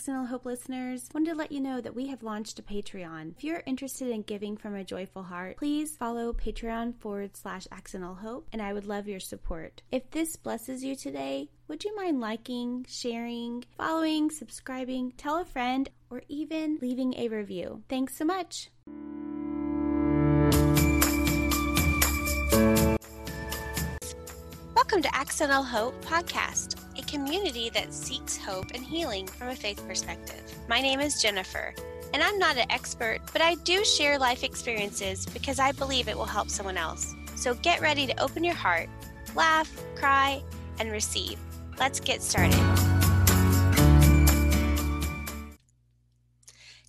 Accidental Hope listeners, wanted to let you know that we have launched a Patreon. If you're interested in giving from a joyful heart, please follow Patreon forward slash Accidental Hope, and I would love your support. If this blesses you today, would you mind liking, sharing, following, subscribing, tell a friend, or even leaving a review? Thanks so much. Welcome to Accidental Hope Podcast, community that seeks hope and healing from a faith perspective. My name is Jennifer, and I'm not an expert, but I do share life experiences because I believe it will help someone else. So get ready to open your heart, laugh, cry, and receive. Let's get started.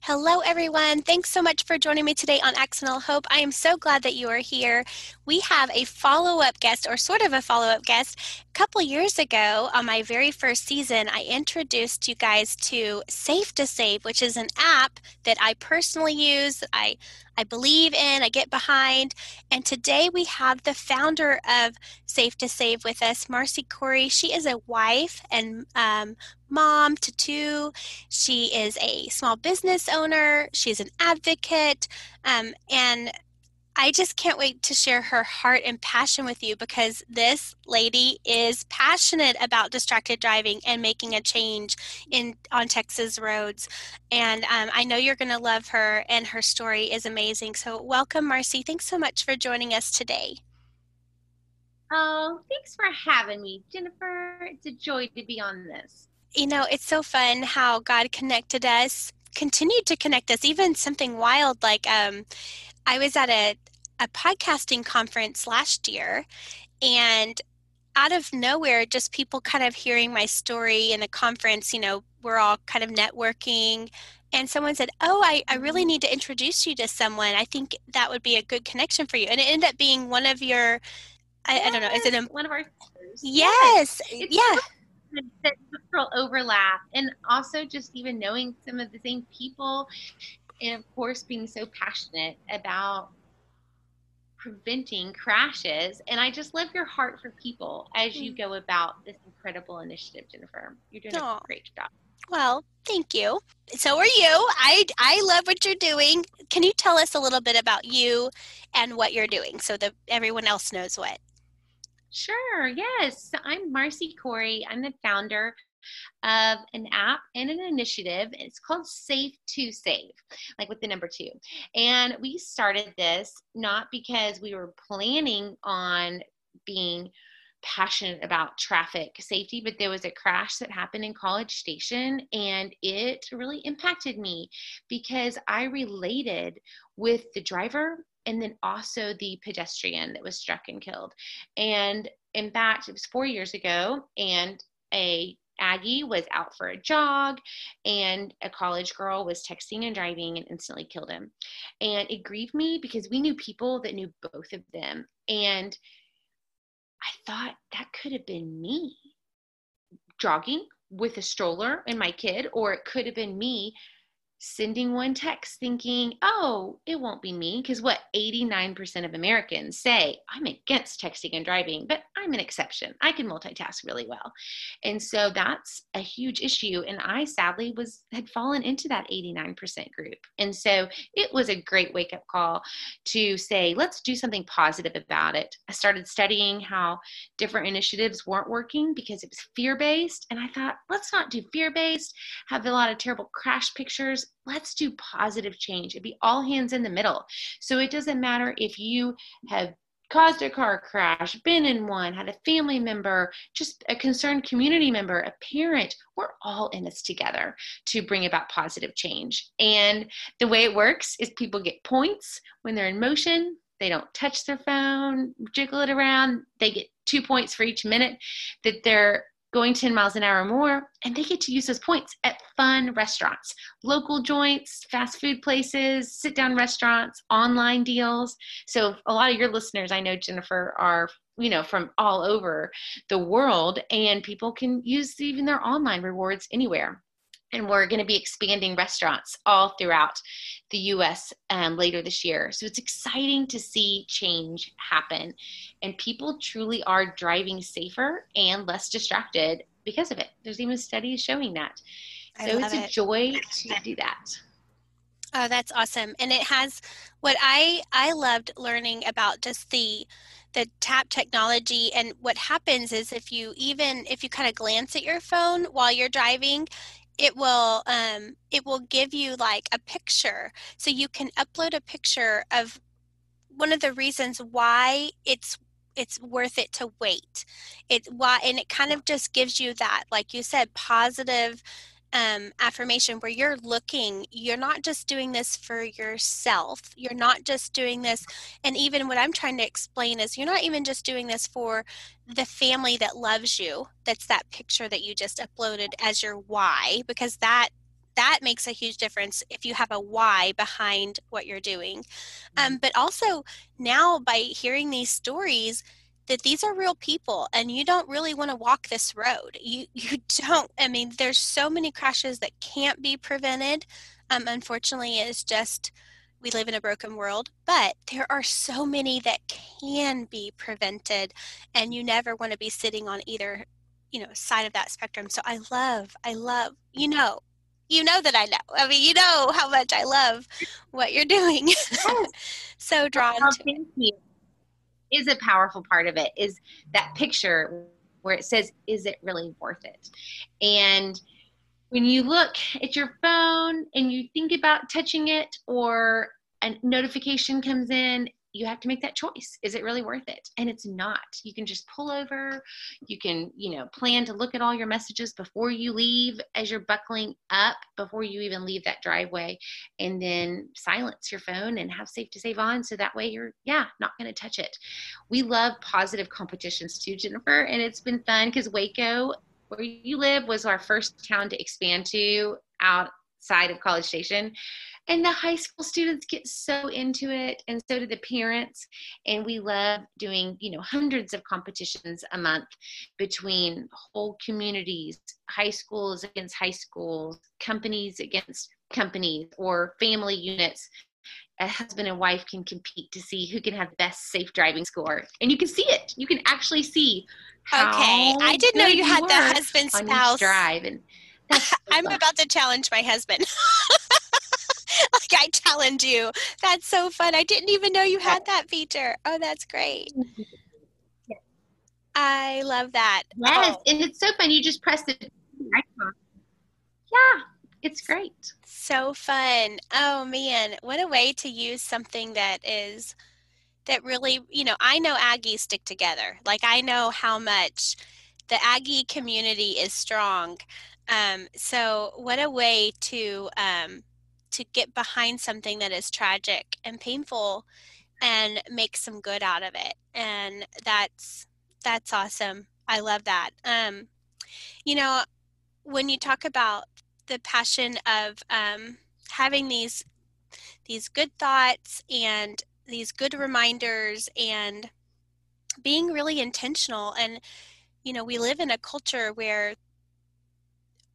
Hello, everyone. Thanks so much for joining me today on Accidental Hope. I am so glad that you are here. We have a follow up guest, or sort of a follow up guest. A couple years ago, on my very first season, I introduced you guys to Safe to Save, which is an app that I personally use. I I believe in, I get behind. And today we have the founder of Safe to Save with us, Marci Corry. She is a wife and um, mom to two. She is a small business owner. She's an advocate. Um, and I just can't wait to share her heart and passion with you because this lady is passionate about distracted driving and making a change in on Texas roads. And um, I know you're going to love her, and her story is amazing. So, welcome, Marci. Thanks so much for joining us today. Oh, thanks for having me, Jennifer. It's a joy to be on this. You know, it's so fun how God connected us, continued to connect us, even something wild like um, I was at a, a podcasting conference last year, and out of nowhere, just people kind of hearing my story in a conference, you know, we're all kind of networking. And someone said, Oh, I, I really need to introduce you to someone. I think that would be a good connection for you. And it ended up being one of your, I, yes, I don't know, is it a, one of our Yes. yes. Yeah. The cultural overlap and also just even knowing some of the same people and of course being so passionate about preventing crashes. And i just love your heart for people as you mm. go about this incredible initiative jennifer. You're doing Aww. a great job. Well thank you. So are you. I i love what you're doing. Can you tell us a little bit about you and what you're doing so that everyone else knows what Sure, yes. I'm Marci Corry. I'm the founder of an app and an initiative. It's called Safe to Save, like with the number two. And we started this not because we were planning on being passionate about traffic safety, but there was a crash that happened in College Station and it really impacted me because I related with the driver and then also the pedestrian that was struck and killed. And in fact, it was four years ago, and a Aggie was out for a jog, and a college girl was texting and driving and instantly killed him. And it grieved me because we knew people that knew both of them. And I thought that could have been me jogging with a stroller and my kid, or it could have been me sending one text thinking, oh, it won't be me. Because what 89% of Americans say, I'm against texting and driving, but I'm an exception. I can multitask really well. And so that's a huge issue. And I sadly was had fallen into that 89% group. And so it was a great wake up call to say, let's do something positive about it. I started studying how different initiatives weren't working because it was fear based. And I thought, let's not do fear based, have a lot of terrible crash pictures let's do positive change. It'd be all hands in the middle. So it doesn't matter if you have caused a car crash, been in one, had a family member, just a concerned community member, a parent, we're all in this together to bring about positive change. And the way it works is people get points when they're in motion. They don't touch their phone, jiggle it around. They get two points for each minute that they're going 10 miles an hour or more, and they get to use those points at fun restaurants, local joints, fast food places, sit down restaurants, online deals. So, a lot of your listeners, I know, Jennifer, are you know from all over the world and people can use even their online rewards anywhere and we're going to be expanding restaurants all throughout the US um, later this year. So it's exciting to see change happen. And people truly are driving safer and less distracted because of it. There's even studies showing that. so it's a it. joy to do that. Oh, that's awesome. And it has what I I loved learning about just the the tap technology and what happens is if you even if you kind of glance at your phone while you're driving it will um, it will give you like a picture. So you can upload a picture of one of the reasons why it's it's worth it to wait. It why and it kind of just gives you that like you said positive um, affirmation where you're looking, you're not just doing this for yourself. You're not just doing this. And even what I'm trying to explain is you're not even just doing this for the family that loves you. That's that picture that you just uploaded as your why, because that that makes a huge difference if you have a why behind what you're doing. Um, but also now by hearing these stories, that these are real people and you don't really want to walk this road. You you don't I mean there's so many crashes that can't be prevented. Um, unfortunately it's just we live in a broken world, but there are so many that can be prevented and you never want to be sitting on either, you know, side of that spectrum. So I love I love, you know, you know that I know. I mean, you know how much I love what you're doing. Yes. so drawn oh, to thank you is a powerful part of it is that picture where it says is it really worth it? And when you look at your phone and you think about touching it or a notification comes in you have to make that choice. Is it really worth it? And it's not. You can just pull over. You can you know plan to look at all your messages before you leave as you're buckling up before you even leave that driveway and then silence your phone and have safe to save on so that way you're yeah not going to touch it. We love positive competitions too jennifer and it's been fun because waco where you live was our first town to expand to outside of college station and the high school students get so into it and so do the parents. And we love doing you know hundreds of competitions a month between whole communities high schools against high schools companies against companies or family units. A husband and wife can compete to see who can have the best safe driving score. And you can see it. You can actually see okay i didn't know you, you had the husband spouse. drive and i'm about to challenge my husband like I challenge you. That's so fun. I didn't even know you had that feature. Oh, that's great. I love that. Yes, oh. and it's so fun. You just press the icon. Yeah, it's great. So fun. Oh man, what a way to use something that is that really, you know, I know Aggies stick together. Like I know how much the Aggie community is strong. Um, so what a way to um, to get behind something that is tragic and painful and make some good out of it and that's that's awesome. I love that. Um you know when you talk about the passion of um, having these these good thoughts and these good reminders and being really intentional and you know we live in a culture where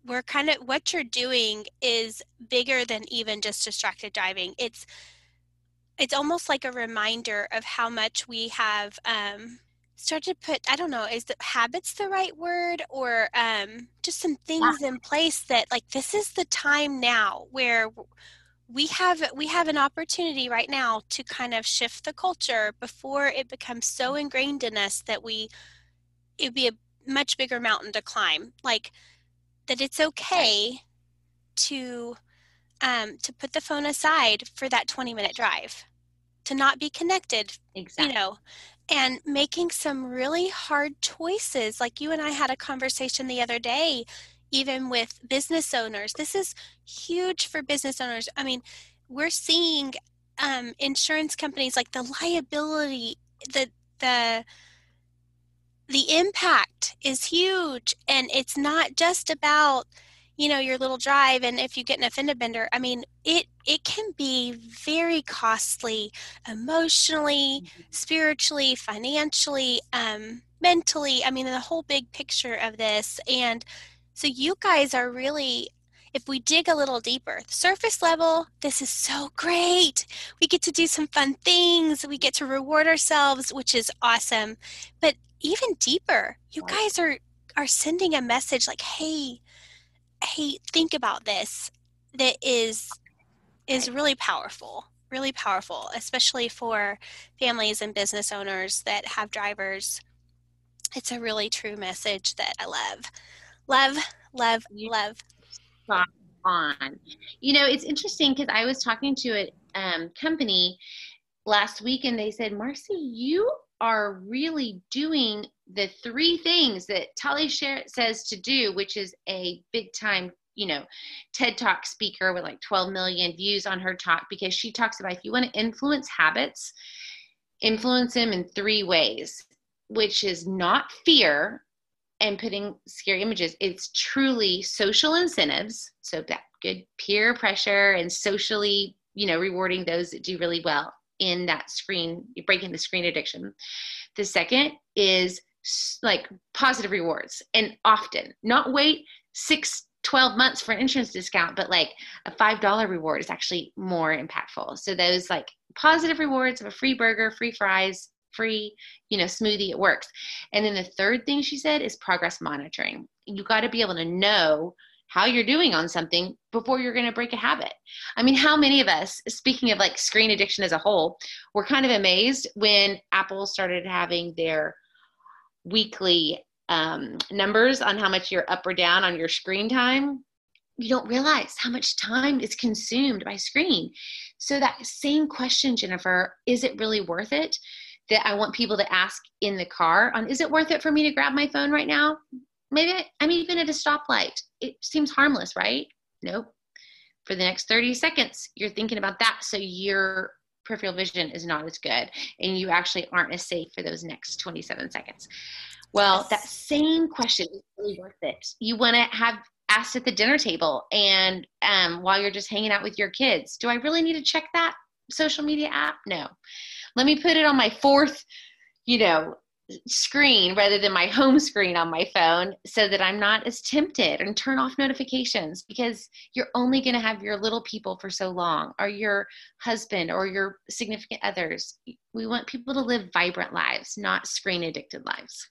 we're kind of what you're doing is bigger than even just distracted driving it's it's almost like a reminder of how much we have um, started to put i don't know is the habits the right word? Or um, just some things in place that like this is the time now where we have we have an opportunity right now to kind of shift the culture before it becomes so ingrained in us that we it'd be a much bigger mountain to climb. Like that it's okay to um, to put the phone aside for that 20 minute drive to not be connected exactly. you know and making some really hard choices. Like you and i had a conversation the other day even with business owners. This is huge for business owners. I mean we're seeing um, insurance companies like the liability the the the impact is huge and it's not just about you know your little drive and if you get an offender bender i mean it it can be very costly emotionally mm-hmm. spiritually financially um, mentally i mean the whole big picture of this and so you guys are really if we dig a little deeper surface level this is so great we get to do some fun things we get to reward ourselves which is awesome but even deeper you guys are are sending a message like hey hey, think about this. That is is really powerful really powerful, especially for families and business owners that have drivers. It's a really true message that I love. Love, love, you love. On. You know, it's interesting because I was talking to a um, company last week and they said, Marci, you are really doing the three things that Tali says to do, which is a big time you know ted talk speaker with like 12 million views on her talk because she talks about if you want to influence habits influence them in three ways which is not fear and putting scary images it's truly social incentives so that good peer pressure and socially you know rewarding those that do really well in that screen breaking the screen addiction the second is like positive rewards and often not wait six 12 months for an insurance discount, but like a $5 reward is actually more impactful. So those like positive rewards of a free burger, free fries, free, you know, smoothie, it works. And then the third thing she said is progress monitoring. You got to be able to know how you're doing on something before you're going to break a habit. I mean, how many of us, speaking of like screen addiction as a whole, were kind of amazed when Apple started having their weekly um, numbers on how much you're up or down on your screen time, you don't realize how much time is consumed by screen. So, that same question, Jennifer, is it really worth it? That I want people to ask in the car on is it worth it for me to grab my phone right now? Maybe I'm even at a stoplight. It seems harmless, right? Nope. For the next 30 seconds, you're thinking about that. So your peripheral vision is not as good and you actually aren't as safe for those next 27 seconds. Well, that same question is really worth it. You want to have asked at the dinner table and um, while you're just hanging out with your kids. Do I really need to check that social media app? No. Let me put it on my fourth, you know, screen rather than my home screen on my phone so that I'm not as tempted and turn off notifications because you're only going to have your little people for so long or your husband or your significant others. We want people to live vibrant lives, not screen addicted lives.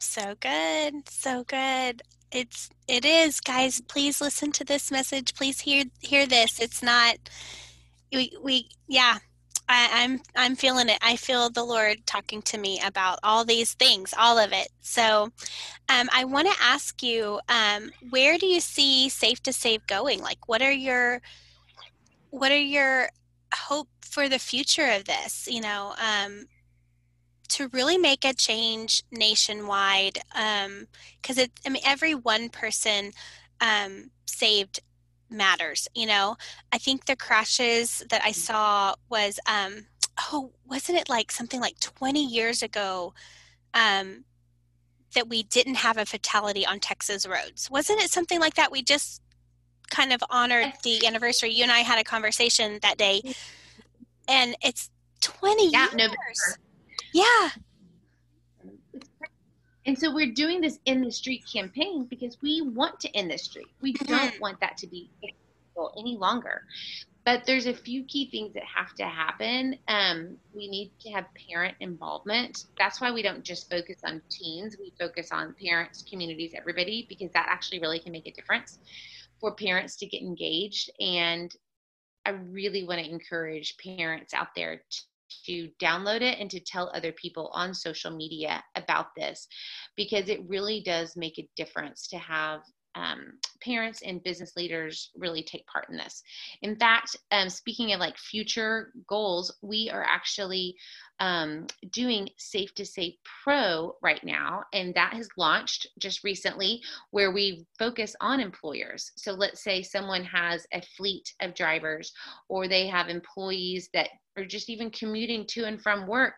So good. So good. It's it is, guys, please listen to this message. Please hear hear this. It's not we we yeah, I, I'm I'm feeling it. I feel the Lord talking to me about all these things, all of it. So, um, I want to ask you, um, where do you see Safe to Save going? Like, what are your what are your hope for the future of this? You know, um, to really make a change nationwide because um, it i mean every one person um, saved matters you know? I think the crashes that i saw was um oh wasn't it like something like 20 years ago um that we didn't have a fatality on texas roads? Wasn't it something like that? We just kind of honored the anniversary. You and i had a conversation that day and it's 20 yeah, years. November. Yeah. And so we're doing this End the Streak campaign because we want to end the streak. We mm-hmm. don't want that to be any longer. But there's a few key things that have to happen. Um, we need to have parent involvement. That's why we don't just focus on teens. We focus on parents, communities, everybody, because that actually really can make a difference for parents to get engaged. And I really want to encourage parents out there to to download it and to tell other people on social media about this because it really does make a difference to have um, parents and business leaders really take part in this. In fact, um, speaking of like future goals, we are actually um, doing Safe to Save Pro right now, and that has launched just recently where we focus on employers. So let's say someone has a fleet of drivers or they have employees that are just even commuting to and from work.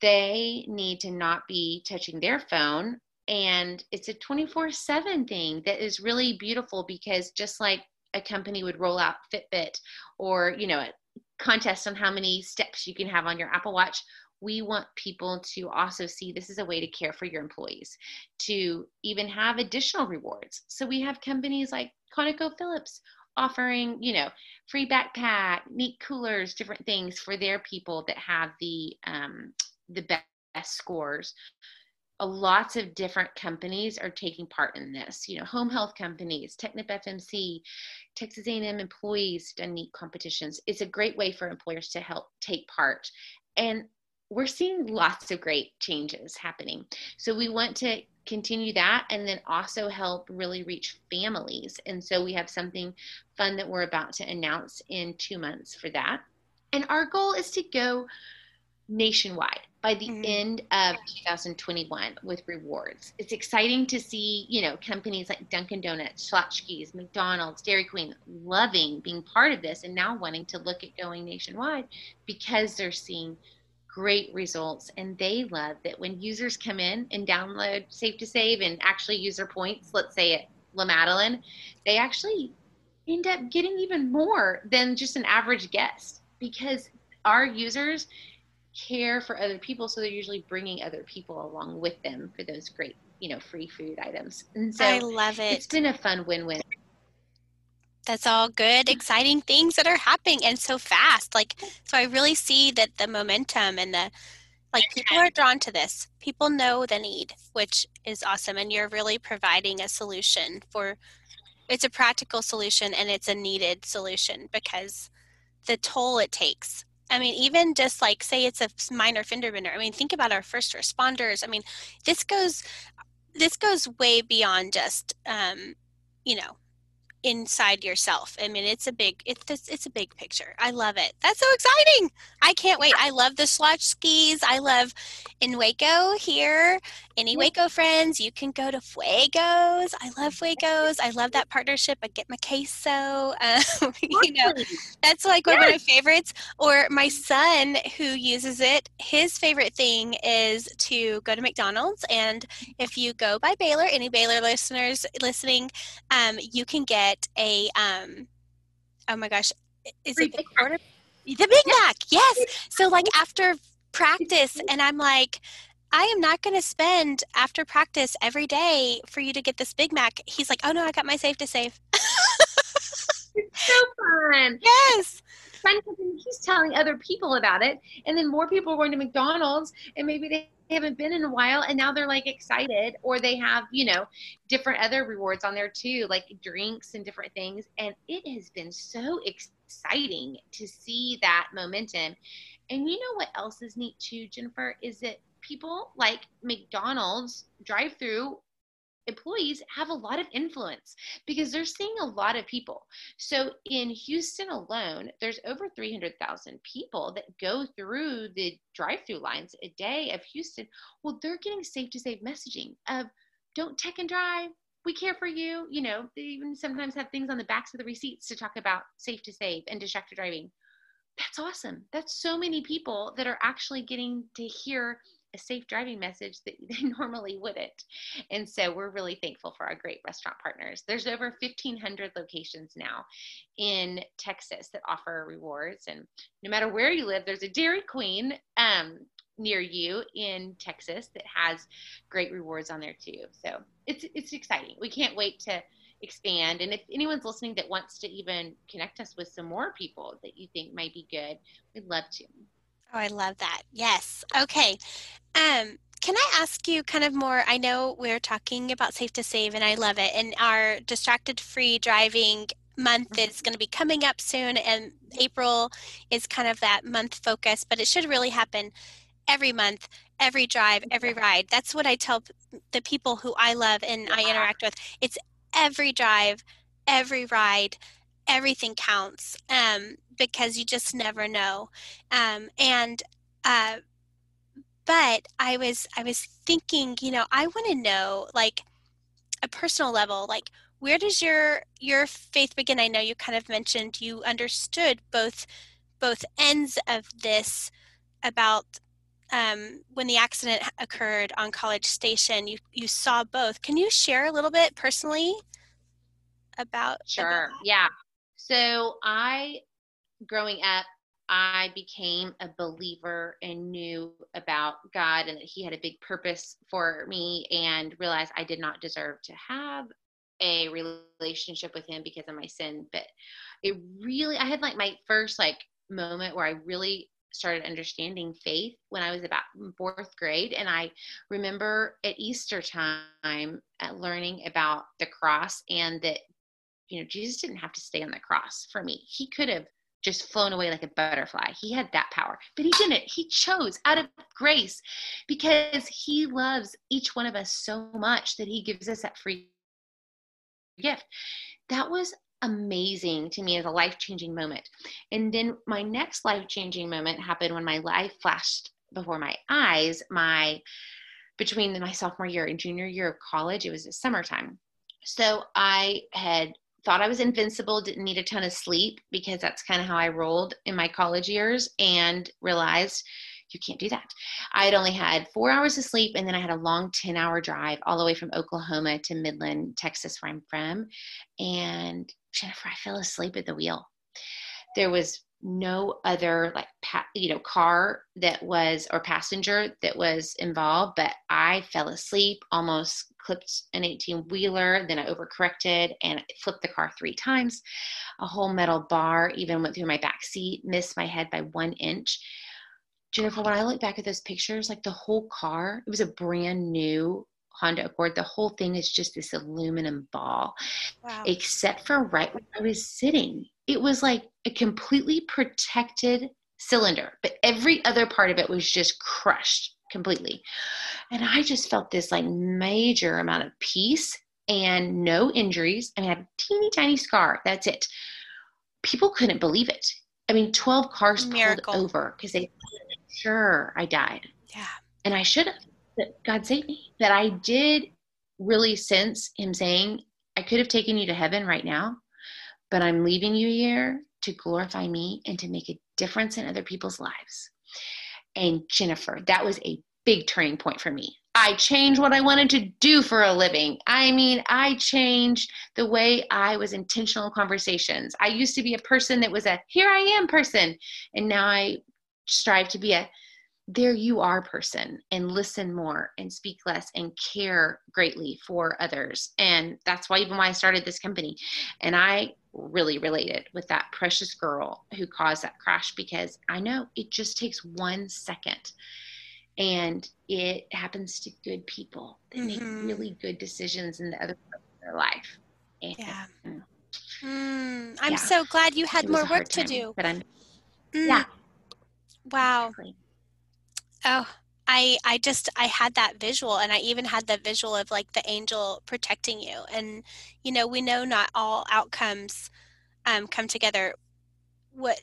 They need to not be touching their phone. And it's a 24 7 thing that is really beautiful because just like a company would roll out Fitbit or, you know, a contest on how many steps you can have on your Apple Watch. We want people to also see this is a way to care for your employees, to even have additional rewards. So we have companies like ConocoPhillips offering, you know, free backpack, neat coolers, different things for their people that have the um, the best scores lots of different companies are taking part in this. You know, home health companies, Technip FMC, Texas A&M employees done neat competitions. It's a great way for employers to help take part. And we're seeing lots of great changes happening. So we want to continue that and then also help really reach families. And so we have something fun that we're about to announce in two months for that. And our goal is to go nationwide by the mm-hmm. end of 2021 with rewards. It's exciting to see, you know, companies like Dunkin' Donuts, Schlotzsky's, McDonald's, Dairy Queen loving being part of this and now wanting to look at going nationwide because they're seeing great results and they love that when users come in and download Safe to Save and actually use their points, let's say at La Madeleine they actually end up getting even more than just an average guest because our users care for other people so they're usually bringing other people along with them for those great you know free food items. And so i love it. it's been a fun win-win that's all good exciting things that are happening and so fast like so i really see that the momentum and the like people are drawn to this people know the need which is awesome and you're really providing a solution for it's a practical solution and it's a needed solution because the toll it takes I mean, even just like say it's a minor fender bender. I mean, think about our first responders. I mean, this goes this goes way beyond just um, you know inside yourself. I mean, it's a big it's it's a big picture. I love it. That's so exciting. I can't wait. I love the Schlotzskys. I love in Waco here. Any Waco friends, you can go to Fuegos. I love Fuegos. I love that partnership. I get my queso. Um, you know, that's like one of my favorites. Or my son who uses it, his favorite thing is to go to McDonald's. And if you go by Baylor, any Baylor listeners listening, um, you can get a um, oh my gosh, is it the quarter? The Big Mac, yes. So like after practice, and I'm like, I am not going to spend after practice every day for you to get this Big Mac. He's like, oh no, I got my safe to save. it's so fun. Yes. Fun he's telling other people about it, and then more people are going to McDonald's, and maybe they haven't been in a while, and now they're like excited, or they have you know different other rewards on there too, like drinks and different things, and it has been so exciting to see that momentum. And you know what else is neat too, Jennifer, is that people like McDonald's drive through employees have a lot of influence because they're seeing a lot of people. So in Houston alone, there's over 300,000 people that go through the drive-through lines a day of Houston. Well, they're getting safe to save messaging of don't take and drive. We care for you. You know, they even sometimes have things on the backs of the receipts to talk about safe to save and distracted driving. That's awesome. That's so many people that are actually getting to hear a safe driving message that they normally wouldn't. And so we're really thankful for our great restaurant partners. There's over 1,500 locations now in Texas that offer rewards. And no matter where you live, there's a Dairy Queen um, near you in Texas that has great rewards on there too. So it's it's exciting. We can't wait to expand. And if anyone's listening that wants to even connect us with some more people that you think might be good, we'd love to. Oh, I love that. Yes. Okay. Um, can I ask you kind of more? I know we're talking about Safe to Save, and I love it. And our distracted free driving month mm-hmm. is going to be coming up soon, and April is kind of that month focus, but it should really happen every month, every drive, every ride. That's what I tell the people who I love and I interact with. It's every drive, every ride, everything counts um, because you just never know. Um, and uh, but I was I was thinking, you know, I want to know like a personal level, like where does your your faith begin? I know you kind of mentioned you understood both both ends of this about um, when the accident occurred on College Station. You you saw both. Can you share a little bit personally about? Sure. About yeah. So I, growing up, I became a believer and knew about God and that He had a big purpose for me and realized I did not deserve to have a relationship with Him because of my sin. But it really, I had like my first like moment where I really started understanding faith when I was about fourth grade. And I remember at Easter time at learning about the cross and that, you know, Jesus didn't have to stay on the cross for me. He could have just flown away like a butterfly. He had that power, but he didn't. He chose out of grace because he loves each one of us so much that he gives us that free gift. That was amazing to me as a life changing moment. And then my next life changing moment happened when my life flashed before my eyes. My between my sophomore year and junior year of college, it was the summertime. So I had thought I was invincible, didn't need a ton of sleep because that's kind of how I rolled in my college years, and realized you can't do that. I had only had four hours of sleep, and then I had a long 10 hour drive all the way from Oklahoma to Midland, Texas, where I'm from. And Jennifer, I fell asleep at the wheel. There was no other like you know car that was or passenger that was involved but i fell asleep almost clipped an 18 wheeler then i overcorrected and flipped the car three times. A whole metal bar even went through my back seat missed my head by one inch. Jennifer when i look back at those pictures like the whole car it was a brand new Honda Accord. The whole thing is just this aluminum ball, wow. except for right where I was sitting. It was like a completely protected cylinder, but every other part of it was just crushed completely. And I just felt this like major amount of peace and no injuries. I mean, I had a teeny tiny scar. That's it. People couldn't believe it. I mean, 12 cars Miracle. pulled over because they sure I died. Yeah. And I should have that God saved me. That I did really sense Him saying, I could have taken you to heaven right now, but I'm leaving you here to glorify me and to make a difference in other people's lives. And Jennifer, that was a big turning point for me. I changed what I wanted to do for a living. I mean, I changed the way I was intentional in conversations. I used to be a person that was a here I am person, and now I strive to be a there you are person and listen more and speak less and care greatly for others and that's why even why i started this company and i really related with that precious girl who caused that crash because i know it just takes one second and it happens to good people that mm-hmm. make really good decisions in the other part of their life and, yeah mm, i'm yeah. so glad you had more work to do but i'm mm. yeah wow exactly. Oh, I I just I had that visual and I even had the visual of like the angel protecting you. And you know, we know not all outcomes um, come together. What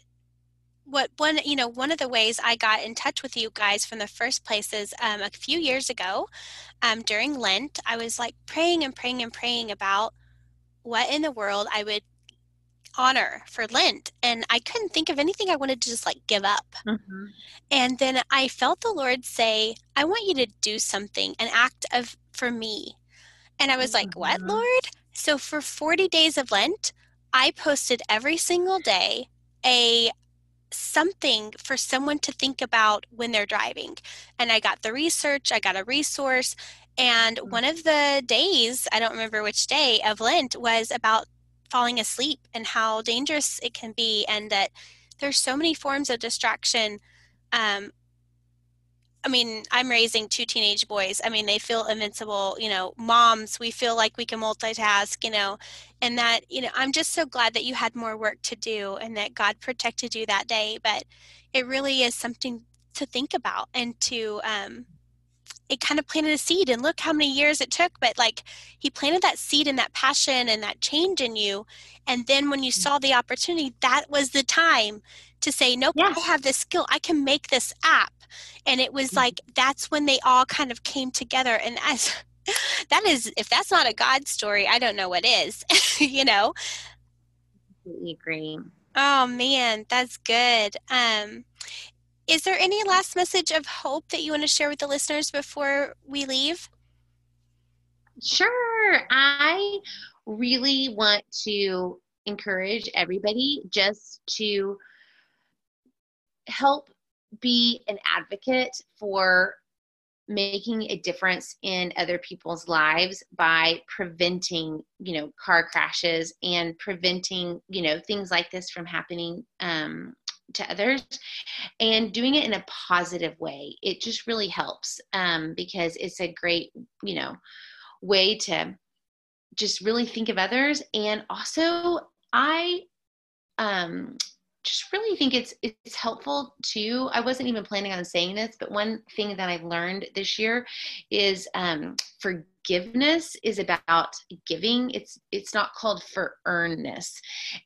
what one you know one of the ways I got in touch with you guys from the first place is um, a few years ago um, during Lent I was like praying and praying and praying about what in the world I would honor for Lent. And I couldn't think of anything I wanted to just like give up. Mm-hmm. And then I felt the Lord say, I want you to do something, an act of for me. And I was mm-hmm. like, What, mm-hmm. Lord? So for 40 days of Lent, I posted every single day a something for someone to think about when they're driving. And I got the research, I got a resource. And mm-hmm. one of the days, I don't remember which day of Lent, was about falling asleep and how dangerous it can be and that there's so many forms of distraction um, I mean, I'm raising two teenage boys. I mean, they feel invincible. You know, moms, we feel like we can multitask, you know, and that, you know, I'm just so glad that you had more work to do and that God protected you that day. But it really is something to think about and to um, it kind of planted a seed and look how many years it took but like he planted that seed and that passion and that change in you and then when you saw the opportunity that was the time to say nope yes. i have this skill. I can make this app. And it was mm-hmm. like that's when they all kind of came together and as that is if that's not a god story i don't know what is you know? Completely agree. Oh man that's good. Um is there any last message of hope that you want to share with the listeners before we leave? Sure. I really want to encourage everybody just to help be an advocate for making a difference in other people's lives by preventing you know car crashes and preventing you know things like this from happening um, to others and doing it in a positive way it just really helps um, because it's a great you know way to just really think of others and also i um, just really think it's it's helpful too. I wasn't even planning on saying this, but one thing that I've learned this year is um, forgiveness is about giving. It's it's not called for earnness,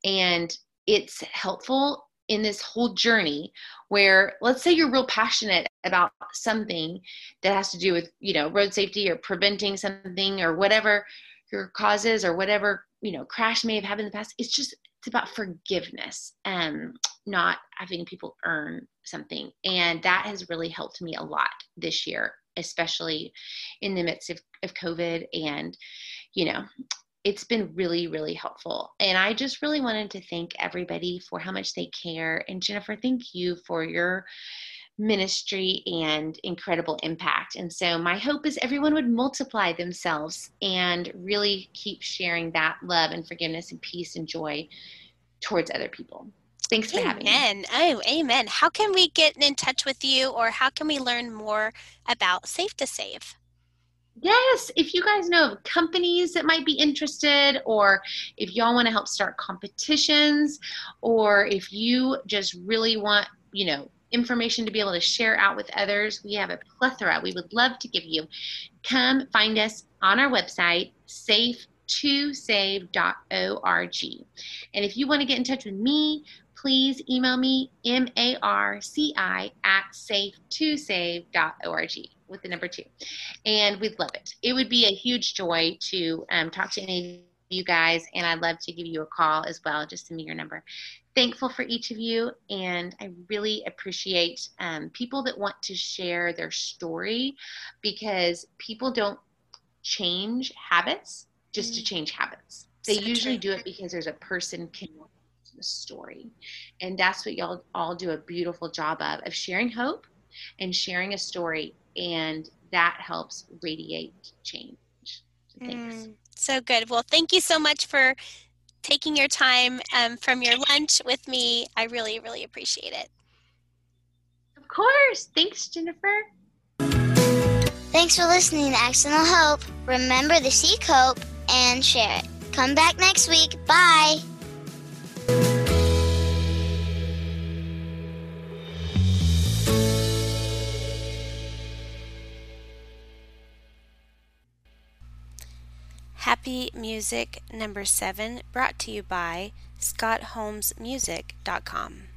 and it's helpful in this whole journey where let's say you're real passionate about something that has to do with you know road safety or preventing something or whatever your causes or whatever you know crash may have happened in the past it's just it's about forgiveness and not having people earn something. And that has really helped me a lot this year, especially in the midst of, of COVID. And, you know, it's been really, really helpful. And I just really wanted to thank everybody for how much they care. And Jennifer, thank you for your ministry and incredible impact. And so, my hope is everyone would multiply themselves and really keep sharing that love and forgiveness and peace and joy towards other people. Thanks for amen. having me. Amen. Oh, amen. How can we get in touch with you or how can we learn more about Safe to Save? Yes, if you guys know of companies that might be interested, or if y'all want to help start competitions, or if you just really want, you know, information to be able to share out with others, we have a plethora we would love to give you. Come find us on our website, safe2save.org. And if you want to get in touch with me, please email me m-a-r-c-i at safe2save.org with the number two. And we'd love it. It would be a huge joy to um, talk to any of you guys, and I'd love to give you a call as well, just to me your number thankful for each of you, and I really appreciate um, people that want to share their story because people don't change habits just mm. to change habits. They so usually true. do it because there's a person connected to the story, and that's what y'all all do a beautiful job of of sharing hope and sharing a story, and that helps radiate change. So thanks. Mm, so good. Well, thank you so much for taking your time um, from your lunch with me. I really, really appreciate it. Of course. Thanks, Jennifer. Thanks for listening to Accidental Hope. Remember to seek hope and share it. Come back next week. Bye. Happy Music number seven brought to you by ScottHolmesMusic.com.